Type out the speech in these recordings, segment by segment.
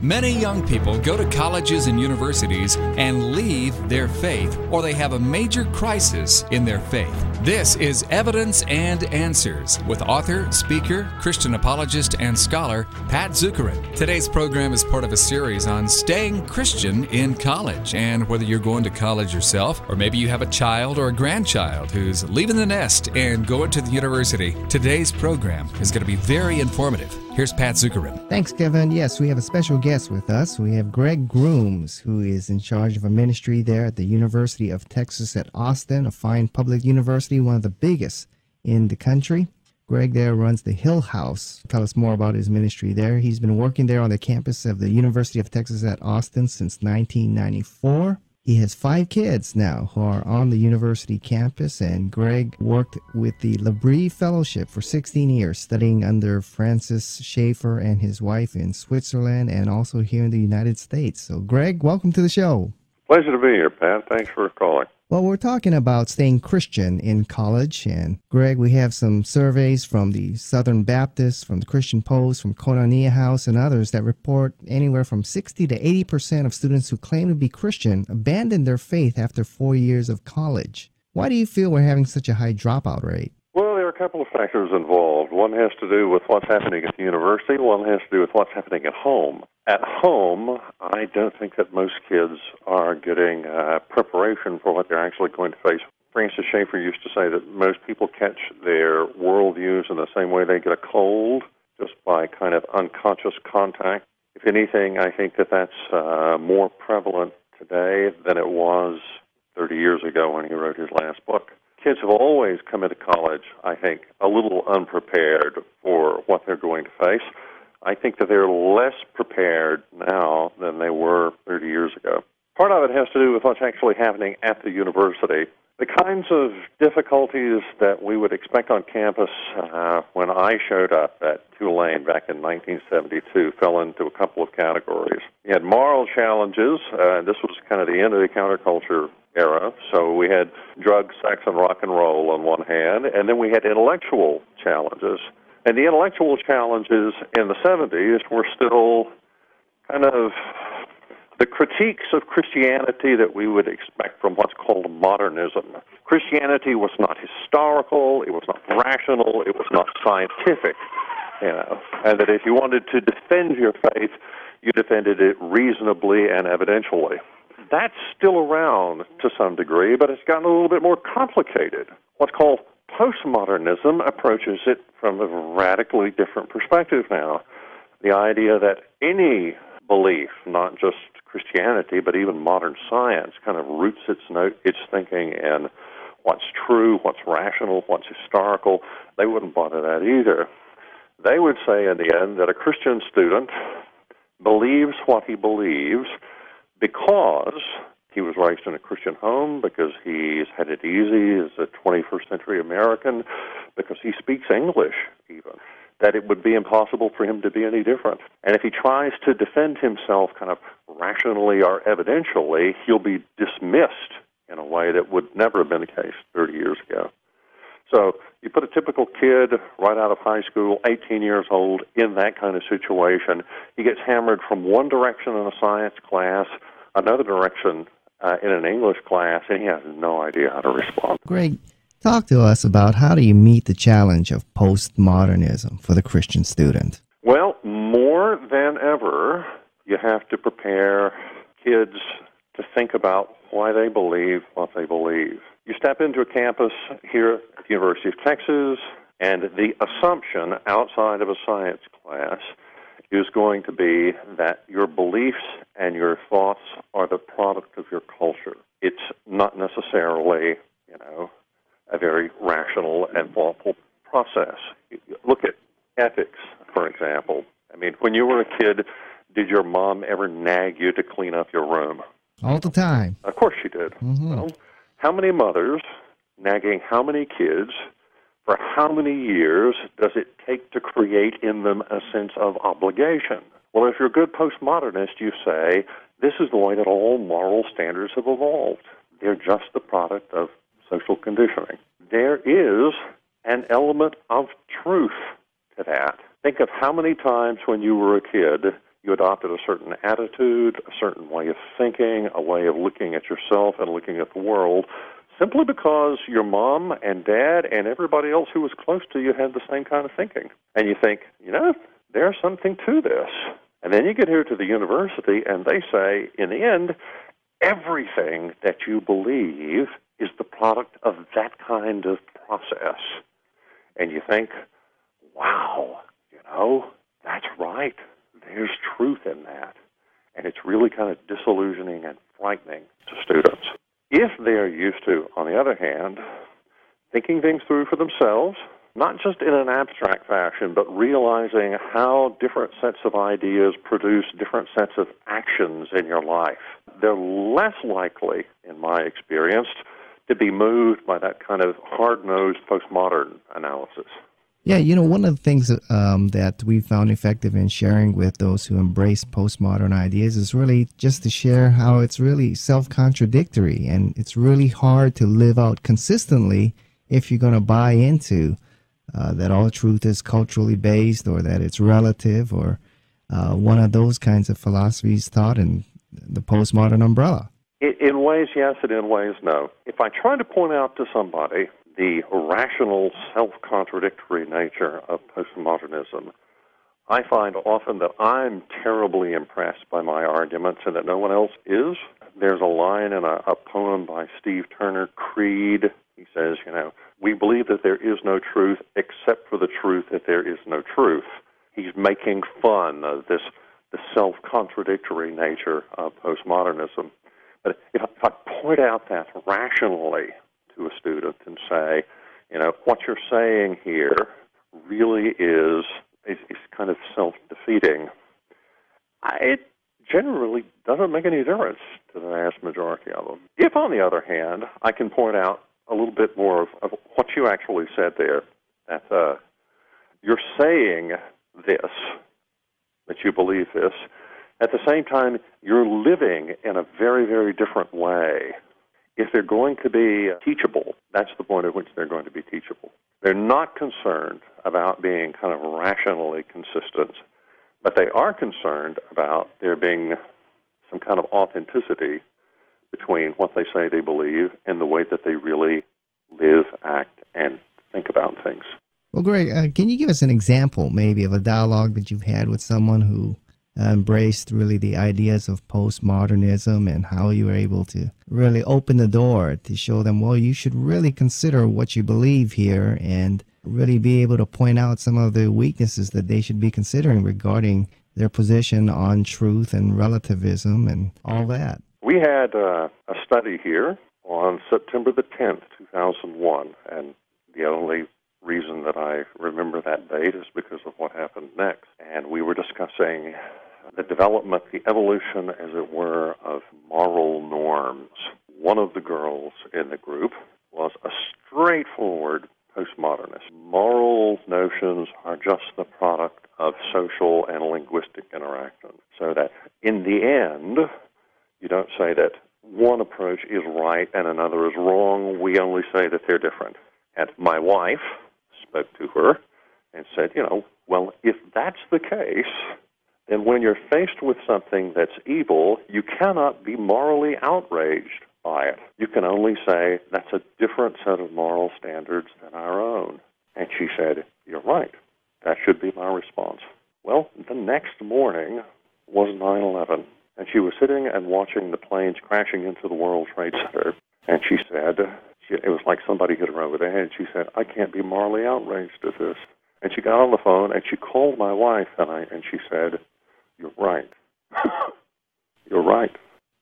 Many young people go to colleges and universities and leave their faith, or they have a major crisis in their faith. This is Evidence and Answers with author, speaker, Christian apologist, and scholar Pat Zukeran. Today's program is part of a series on staying Christian in college. And whether you're going to college yourself, or maybe you have a child or a grandchild who's leaving the nest and going to the university, today's program is going to be very informative. Here's Pat Zukeran. Thanks, Kevin. Yes, we have a special guest with us. We have Greg Grooms, who is in charge of a ministry there at the University of Texas at Austin, a fine public university, one of the biggest in the country. Greg there runs the Hill House. Tell us more about his ministry there. He's been working there on the campus of the University of Texas at Austin since 1994. He has five kids now who are on the university campus, and Greg worked with the L'Abri Fellowship for 16 years, studying under Francis Schaeffer and his wife in Switzerland and also here in the United States. So, Greg, welcome to the show. Pleasure to be here, Pat. Thanks for calling. Well, we're talking about staying Christian in college. And Greg, we have some surveys from the Southern Baptist, from the Christian Post, from Koinonia House, and others that report anywhere from 60 to 80% of students who claim to be Christian abandon their faith after four years of college. Why do you feel we're having such a high dropout rate? Are a couple of factors involved. One has to do with what's happening at the university, one has to do with what's happening at home. At home, I don't think that most kids are getting uh, preparation for what they're actually going to face. Francis Schaeffer used to say that most people catch their worldviews in the same way they get a cold, just by kind of unconscious contact. If anything, I think that that's uh, more prevalent today than it was 30 years ago when he wrote his last book. Kids have always come into college, I think, a little unprepared for what they're going to face. I think that they're less prepared now than they were 30 years ago. Part of it has to do with what's actually happening at the university. The kinds of difficulties that we would expect on campus uh, when I showed up at Tulane back in 1972 fell into a couple of categories. We had moral challenges. Uh, this was kind of the end of the counterculture era. So we had drugs, sex, and rock and roll on one hand, and then we had intellectual challenges. And the intellectual challenges in the 70s were still kind of the critiques of Christianity that we would expect from what's called modernism. Christianity was not historical, it was not rational, it was not scientific, you know, and that if you wanted to defend your faith, you defended it reasonably and evidentially. That's still around to some degree, but it's gotten a little bit more complicated. What's called postmodernism approaches it from a radically different perspective now. The idea that any belief, not just Christianity, but even modern science, kind of roots its note, its thinking in what's true, what's rational, what's historical. They wouldn't bother that either. They would say in the end that a Christian student believes what he believes because he was raised in a Christian home, because he's had it easy as a 21st century American, because he speaks English even, that it would be impossible for him to be any different. And if he tries to defend himself kind of rationally or evidentially, he'll be dismissed in a way that would never have been the case 30 years ago. So you put a typical kid right out of high school, 18 years old, in that kind of situation. He gets hammered from one direction in a science class, another direction uh, in an English class, and he has no idea how to respond. Greg, talk to us about how do you meet the challenge of postmodernism for the Christian student? Well, more than ever, you have to prepare kids to think about why they believe what they believe. You step into a campus here at the University of Texas, and the assumption outside of a science class is going to be that your beliefs and your thoughts are the product of your culture. It's not necessarily, you know, a very rational and thoughtful process. Look at ethics, for example. I mean, when you were a kid, did your mom ever nag you to clean up your room? All the time. Of course she did. Mm-hmm. Well, how many mothers nagging how many kids for how many years does it take to create in them a sense of obligation? Well, if you're a good postmodernist, you say this is the way that all moral standards have evolved. They're just the product of social conditioning. There is an element of truth to that. Think of how many times when you were a kid you adopted a certain attitude, a certain way of thinking, a way of looking at yourself and looking at the world, simply because your mom and dad and everybody else who was close to you had the same kind of thinking. And you think, you know, there's something to this. And then you get here to the university and they say, in the end, everything that you believe is the product of that kind of process. And you think, wow, you know, that's right. There's truth in that. And it's really kind of disillusioning and frightening to students. If they're used to, on the other hand, thinking things through for themselves, not just in an abstract fashion, but realizing how different sets of ideas produce different sets of actions in your life, they're less likely, in my experience, to be moved by that kind of hard nosed postmodern analysis. Yeah, you know, one of the things um, that we found effective in sharing with those who embrace postmodern ideas is really just to share how it's really self contradictory and it's really hard to live out consistently if you're going to buy into uh, that all truth is culturally based or that it's relative or uh, one of those kinds of philosophies taught in the postmodern umbrella. In ways, yes, and in ways, no. If I try to point out to somebody the rational, self contradictory nature of postmodernism, I find often that I'm terribly impressed by my arguments and that no one else is. There's a line in a, a poem by Steve Turner, Creed. He says, you know, we believe that there is no truth except for the truth that there is no truth. He's making fun of this the self contradictory nature of postmodernism. But if, if I point out that rationally, to a student and say, you know, what you're saying here really is is, is kind of self-defeating. it generally doesn't make any difference to the vast majority of them. If, on the other hand, I can point out a little bit more of, of what you actually said there, that uh, you're saying this, that you believe this, at the same time, you're living in a very, very different way if they're going to be teachable, that's the point at which they're going to be teachable. They're not concerned about being kind of rationally consistent, but they are concerned about there being some kind of authenticity between what they say they believe and the way that they really live, act, and think about things. Well, Greg, uh, can you give us an example, maybe, of a dialogue that you've had with someone who embraced really the ideas of postmodernism and how you were able to really open the door to show them, well, you should really consider what you believe here and really be able to point out some of the weaknesses that they should be considering regarding their position on truth and relativism and all that. We had uh, a study here on September the 10th, 2001, and the only reason that I remember that date is because of what happened next. And we were discussing the development, the evolution, as it were, of moral norms. One of the girls in the group was a straightforward postmodernist. Moral notions are just the product of social and linguistic interaction. So that in the end, you don't say that one approach is right and another is wrong. We only say that they're different. And my wife spoke to her and said, you know, well, if that's the case, then when you're faced with something that's evil, you cannot be morally outraged by it. You can only say, that's a different set of moral standards than our own. And she said, You're right. That should be my response. Well, the next morning was 9 11, and she was sitting and watching the planes crashing into the World Trade Center. And she said, she, it was like somebody hit her over the head. She said, I can't be morally outraged at this. And she got on the phone and she called my wife and I and she said, right. You're right.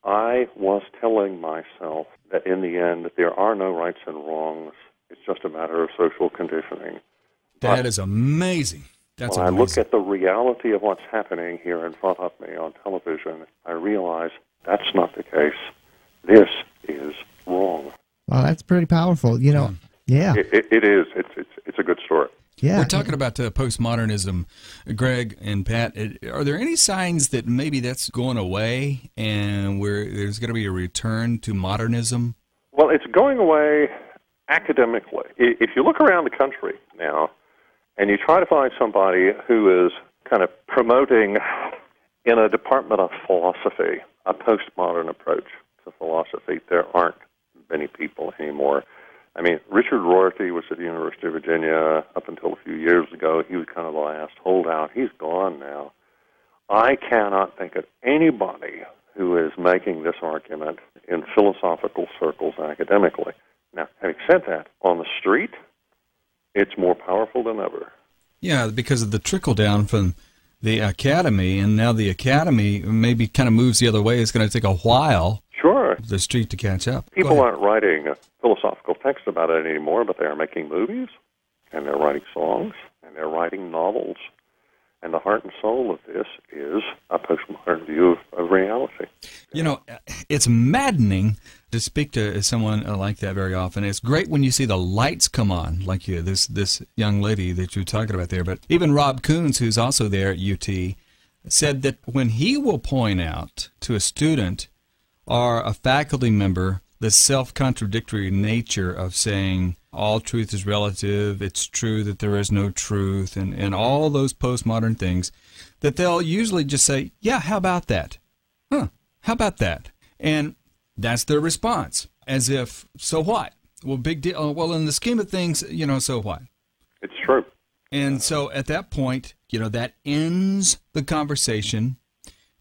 I was telling myself that in the end, there are no rights and wrongs. It's just a matter of social conditioning. That but is amazing. That's when amazing. I look at the reality of what's happening here in front of me on television, I realize that's not the case. This is wrong. Well, that's pretty powerful. You know, hmm. yeah, it, it, it is. It's it's it's a good story. Yeah. We're talking about uh, postmodernism, Greg and Pat. Are there any signs that maybe that's going away and where there's going to be a return to modernism? Well, it's going away academically. If you look around the country now and you try to find somebody who is kind of promoting in a department of philosophy, a postmodern approach to philosophy, there aren't many people anymore. I mean, Richard Rorty was at the University of Virginia up until a few years ago. He was kind of the last holdout. He's gone now. I cannot think of anybody who is making this argument in philosophical circles academically. Now, having said that, on the street, it's more powerful than ever. Yeah, because of the trickle down from the academy, and now the academy maybe kind of moves the other way. It's going to take a while. Sure. The street to catch up. People aren't writing philosophical texts about it anymore, but they are making movies, and they're writing songs, and they're writing novels. And the heart and soul of this is a postmodern view of, of reality. You know, it's maddening to speak to someone like that very often. It's great when you see the lights come on, like you, this this young lady that you're talking about there. But even Rob Koons, who's also there at UT, said that when he will point out to a student or a faculty member the self-contradictory nature of saying all truth is relative, it's true that there is no truth, and, and all those postmodern things, that they'll usually just say, Yeah, how about that? Huh, how about that? And that's their response, as if, so what? Well, big deal. Oh, well, in the scheme of things, you know, so what? It's true. And so at that point, you know, that ends the conversation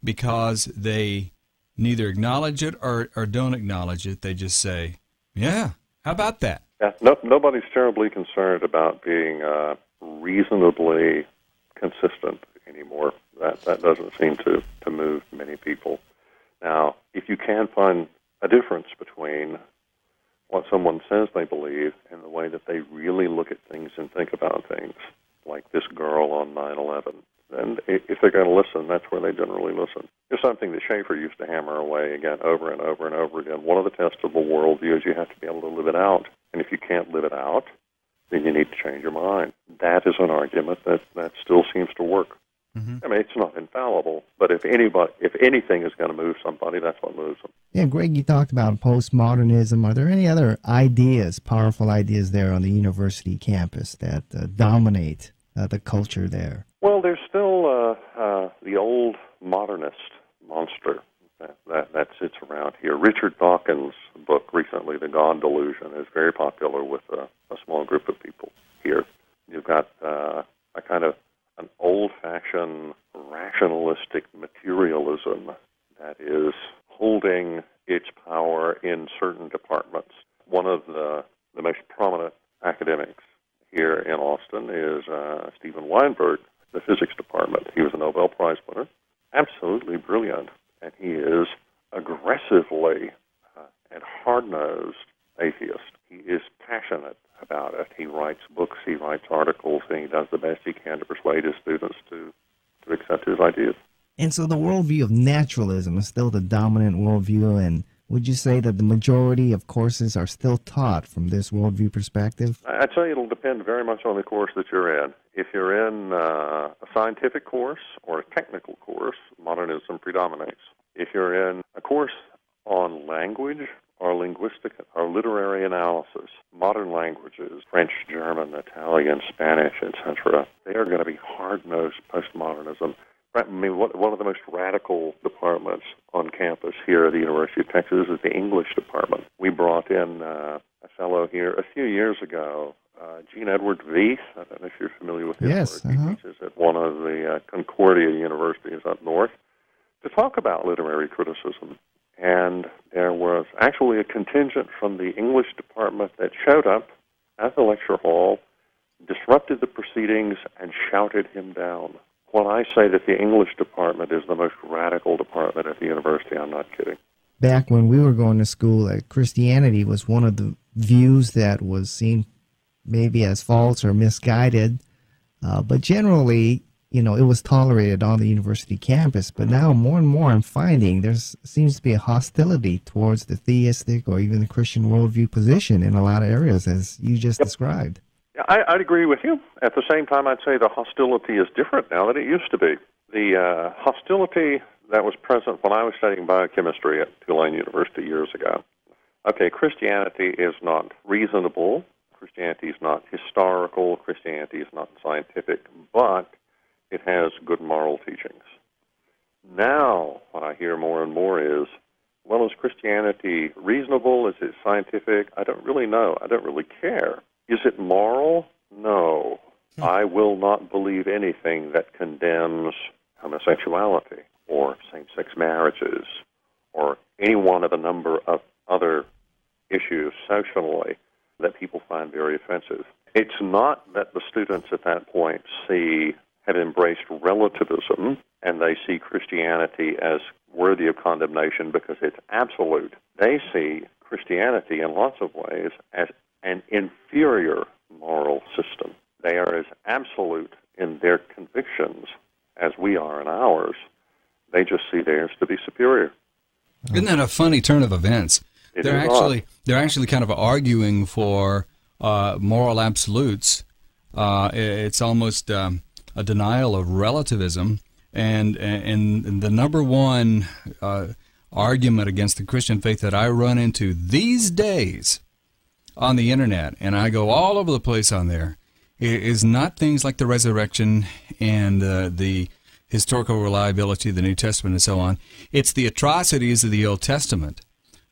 because they neither acknowledge it or, or don't acknowledge it. They just say, yeah, how about that? Yeah, no, nobody's terribly concerned about being uh, reasonably consistent anymore. That that doesn't seem to, to move many people. Now, if you can find a difference between what someone says they believe and the way that they really look at things and think about things, like this girl on 9 11, and if they're going to listen, that's where they generally listen. It's something that Schaeffer used to hammer away again over and over and over again. One of the tests of a worldview is you have to be able to live it out. And if you can't live it out, then you need to change your mind. That is an argument that, that still seems to work. Mm-hmm. I mean, it's not infallible, but if anybody, if anything is going to move somebody, that's what moves them. Yeah, Greg, you talked about postmodernism. Are there any other ideas, powerful ideas there on the university campus that uh, dominate uh, the culture there? Well, there's still the old modernist monster that, that, that sits around here. Richard Dawkins' book recently, The God Delusion, is very popular with a, a small group of people here. You've got uh, a kind of an old-fashioned rationalistic materialism that is holding its power in certain departments. One of the, the most prominent academics here in Austin is uh, Steven Weinberg, the physics department. He was a Nobel Prize winner, absolutely brilliant, and he is aggressively uh, and hard-nosed atheist. He is passionate about it. He writes books, he writes articles, and he does the best he can to persuade his students to, to accept his ideas. And so the worldview of naturalism is still the dominant worldview and would you say that the majority of courses are still taught from this worldview perspective? I tell you, it'll depend very much on the course that you're in. If you're in uh, a scientific course or a technical course, modernism predominates. If you're in a course on language or linguistic or literary analysis, modern languages, French, German, Italian, Spanish, etc., they are going to be hard-nosed postmodernism. I mean, one of the most radical departments on campus here at the University of Texas is the English department. We brought in uh, a fellow here a few years ago, uh, Gene Edward Veith. I don't know if you're familiar with his yes, work. Uh-huh. He teaches at one of the uh, Concordia universities up north to talk about literary criticism. And there was actually a contingent from the English department that showed up at the lecture hall, disrupted the proceedings, and shouted him down when I say that the English department is the most radical department at the university, I'm not kidding. Back when we were going to school, uh, Christianity was one of the views that was seen maybe as false or misguided, uh, but generally, you know, it was tolerated on the university campus. But now, more and more, I'm finding there seems to be a hostility towards the theistic or even the Christian worldview position in a lot of areas, as you just yep. described. I, I'd agree with you. At the same time, I'd say the hostility is different now than it used to be. The uh, hostility that was present when I was studying biochemistry at Tulane University years ago. Okay, Christianity is not reasonable. Christianity is not historical. Christianity is not scientific, but it has good moral teachings. Now, what I hear more and more is, well, is Christianity reasonable? Is it scientific? I don't really know. I don't really care. Is it moral? No. Hmm. I will not believe anything that condemns homosexuality or same sex marriages or any one of a number of other issues socially that people find very offensive. It's not that the students at that point see have embraced relativism and they see Christianity as worthy of condemnation because it's absolute. They see Christianity in lots of ways as an inferior moral system. They are as absolute in their convictions as we are in ours. They just see theirs to be superior. Isn't that a funny turn of events? It they're actually they're actually kind of arguing for uh, moral absolutes. Uh, it's almost um, a denial of relativism, and and, the number one uh, argument against the Christian faith that I run into these days on the internet, and I go all over the place on there, is not things like the resurrection and uh, the historical reliability of the New Testament and so on. It's the atrocities of the Old Testament.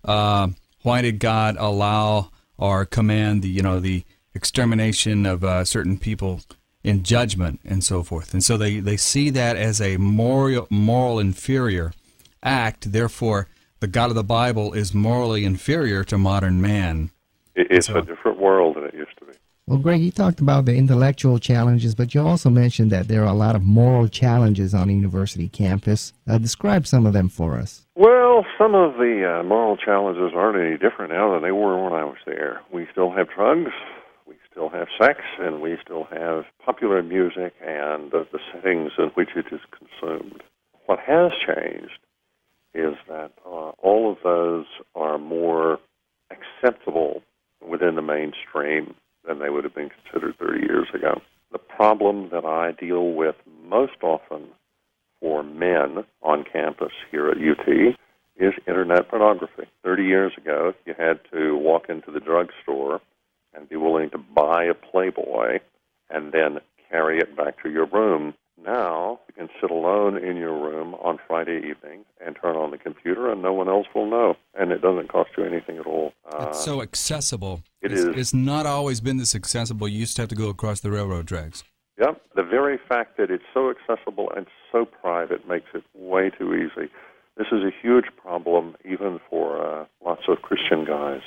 Uh, why did God allow or command the you know the extermination of uh, certain people in judgment and so forth? And so they, they see that as a moral moral inferior act. Therefore, the God of the Bible is morally inferior to modern man. It's so, a different world than it used to be. Well, Greg, you talked about the intellectual challenges, but you also mentioned that there are a lot of moral challenges on a university campus. Uh, describe some of them for us. Well, some of the uh, moral challenges aren't any different now than they were when I was there. We still have drugs, we still have sex, and we still have popular music and the, the settings in which it is consumed. What has changed is that uh, all of those are more acceptable mainstream than they would have been considered 30 years ago. The problem that I deal with most often for men on campus here at UT is internet pornography. 30 years ago, you had to walk into the drugstore and be willing to buy a Playboy and then carry it back to your room now, you can sit alone in your room on Friday evening and turn on the computer, and no one else will know. And it doesn't cost you anything at all. Uh, it's so accessible. It it's, is. It's not always been this accessible. You used to have to go across the railroad tracks. Yep. The very fact that it's so accessible and so private makes it way too easy. This is a huge problem, even for uh, lots of Christian guys.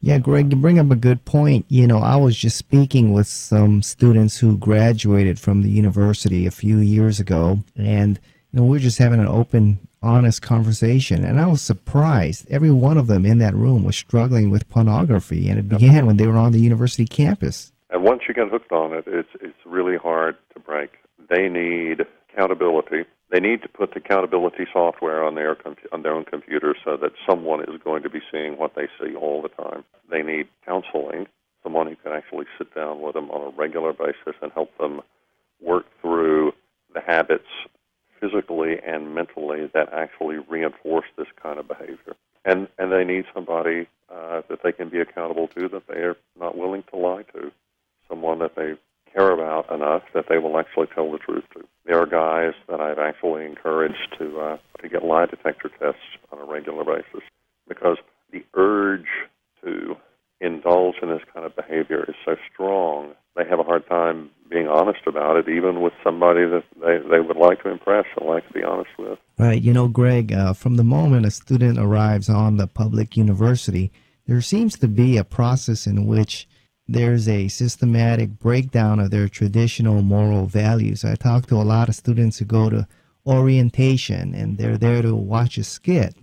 Yeah, Greg, you bring up a good point. You know, I was just speaking with some students who graduated from the university a few years ago, and you know, we are just having an open, honest conversation, and I was surprised. Every one of them in that room was struggling with pornography, and it began when they were on the university campus. And once you get hooked on it, it's it's really hard to break. They need accountability they need to put the accountability software on their on their own computer so that someone is going to be seeing what they see all the time. They need counseling, someone who can actually sit down with them on a regular basis and help them work through the habits physically and mentally that actually reinforce this kind of behavior. And and they need somebody uh, that they can be accountable to that they are not willing to lie to, someone that they care about enough that they will actually tell the truth to. There are guys that I've actually encouraged to uh, to get lie detector tests on a regular basis because the urge to indulge in this kind of behavior is so strong. They have a hard time being honest about it, even with somebody that they, they would like to impress and like to be honest with. Right. You know, Greg, uh, from the moment a student arrives on the public university, there seems to be a process in which there's a systematic breakdown of their traditional moral values. I talk to a lot of students who go to orientation and they're there to watch a skit.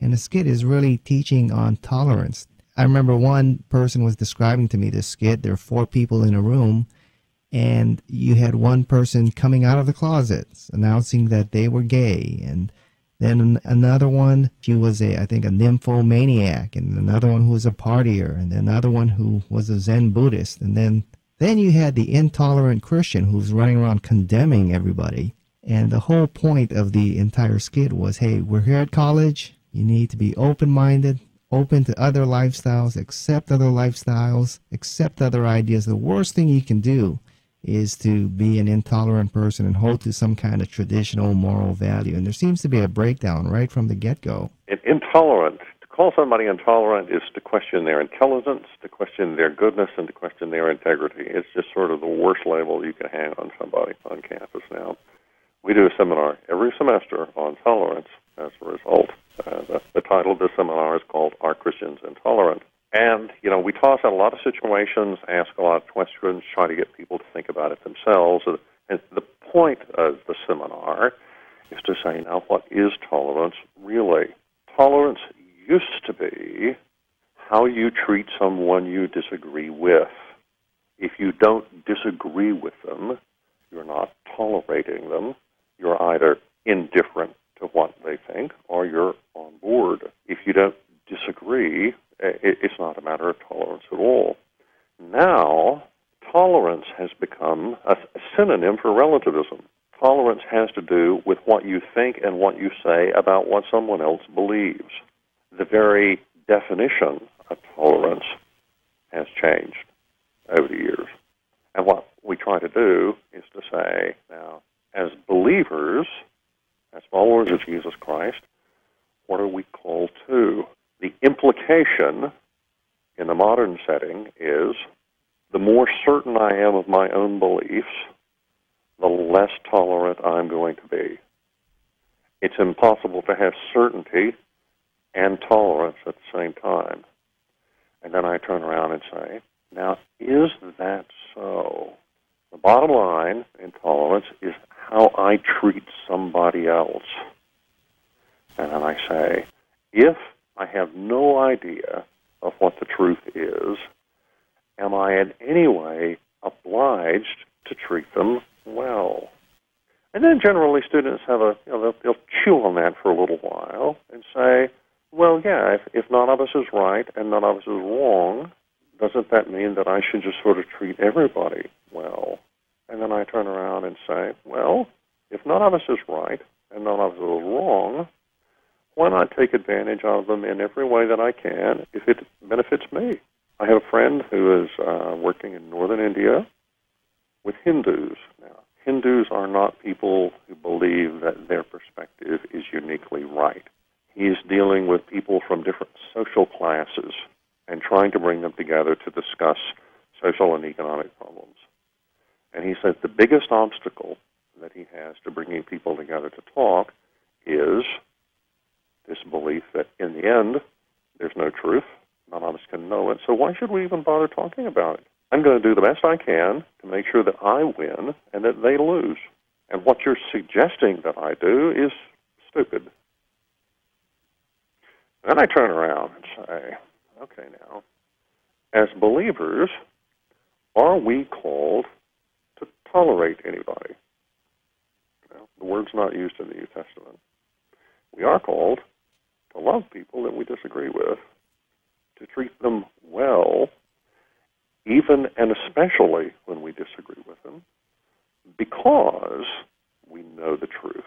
And the skit is really teaching on tolerance. I remember one person was describing to me this skit. There are four people in a room, and you had one person coming out of the closets announcing that they were gay, and then another one, she was a, I think, a nymphomaniac, and another one who was a partier, and another one who was a Zen Buddhist, and then then you had the intolerant Christian who's running around condemning everybody. And the whole point of the entire skit was, hey, we're here at college. You need to be open-minded, open to other lifestyles, accept other lifestyles, accept other ideas. The worst thing you can do is to be an intolerant person and hold to some kind of traditional moral value. And there seems to be a breakdown right from the get go. Intolerant. To call somebody intolerant is to question their intelligence, to question their goodness, and to question their integrity. It's just sort of the worst label you can hang on somebody on campus now. We do a seminar every semester on tolerance as a result. Uh, the, the title of the seminar is called Are Christians Intolerant? And, you know, we toss out a lot of situations, ask a lot of questions, try to get people to think about it themselves. And the point of the seminar is to say, now, what is tolerance really? Tolerance used to be how you treat someone you disagree with. If you don't disagree with them, you're not tolerating them. You're either indifferent to what they think or you're on board. If you don't disagree, it's not a matter of tolerance at all. Now, tolerance has become a synonym for relativism. Tolerance has to do with what you think and what you say about what someone else believes. The very definition of tolerance has changed over the years. And what we try to do is to say, now, as believers, as followers of Jesus Christ, what are we called to? The implication in the modern setting is the more certain I am of my own beliefs, the less tolerant I'm going to be. It's impossible to have certainty and tolerance at the same time. And then I turn around and say, now, is that so? The bottom line in tolerance is how I treat somebody else. And then I say, if I have no idea of what the truth is, am I in any way obliged to treat them well? And then generally students have a, you know, they'll, they'll chew on that for a little while and say, well, yeah, if, if none of us is right and none of us is wrong, doesn't that mean that I should just sort of treat everybody I turn around and say, well, if none of us is right and none of us is wrong, why not take advantage of them in every way that I can if it benefits me? I have a friend who is uh, working in northern India with Hindus. Now, Hindus are not people who believe that their perspective is uniquely right. He's dealing with people from different social classes and trying to bring them together to discuss social and economic problems. And he said the biggest obstacle that he has to bringing people together to talk is this belief that in the end, there's no truth. None of us can know it. So why should we even bother talking about it? I'm going to do the best I can to make sure that I win and that they lose. And what you're suggesting that I do is stupid. Then I turn around and say, okay, now, as believers, are we called tolerate anybody? Well, the word's not used in the New Testament. We are called to love people that we disagree with, to treat them well, even and especially when we disagree with them, because we know the truth.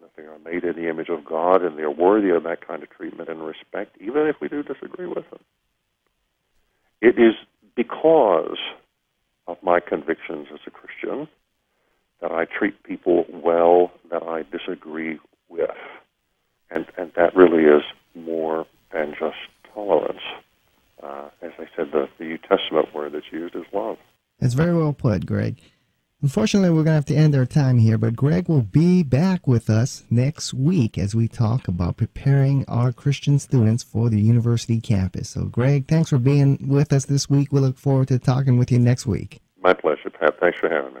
That they are made in the image of God and they're worthy of that kind of treatment and respect, even if we do disagree with them. It is because of my convictions as a Christian that I treat people well that I disagree with. And, and that really is more than just tolerance. Uh, as I said, the, the New Testament word that's used is love. That's very well put, Greg. Unfortunately, we're going to have to end our time here, but Greg will be back with us next week as we talk about preparing our Christian students for the university campus. So, Greg, thanks for being with us this week. We look forward to talking with you next week. My pleasure, Pat. Thanks for having me.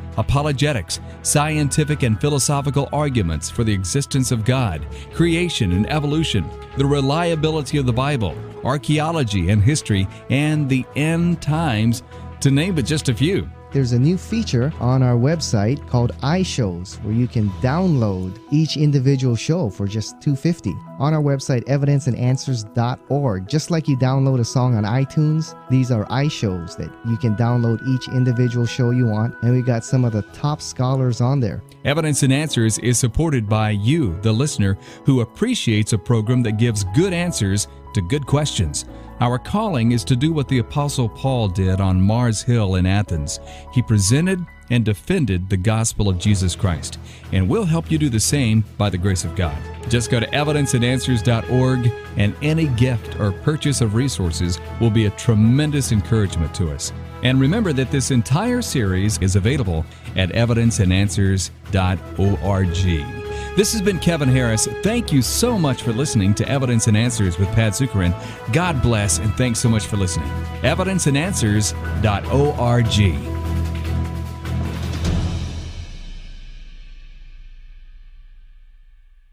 apologetics, scientific and philosophical arguments for the existence of God, creation and evolution, the reliability of the Bible, archaeology and history, and the end times, to name but just a few. There's a new feature on our website called iShows where you can download each individual show for just 250 on our website evidenceandanswers.org. Just like you download a song on iTunes, these are iShows that you can download each individual show you want and we got some of the top scholars on there. Evidence and Answers is supported by you, the listener, who appreciates a program that gives good answers to good questions. Our calling is to do what the Apostle Paul did on Mars Hill in Athens. He presented and defended the gospel of Jesus Christ, and we'll help you do the same by the grace of God. Just go to evidenceandanswers.org, and any gift or purchase of resources will be a tremendous encouragement to us. And remember that this entire series is available at evidenceandanswers.org. This has been Kevin Harris. Thank you so much for listening to Evidence and Answers with Pat Zukeran. God bless and thanks so much for listening. Evidenceandanswers.org.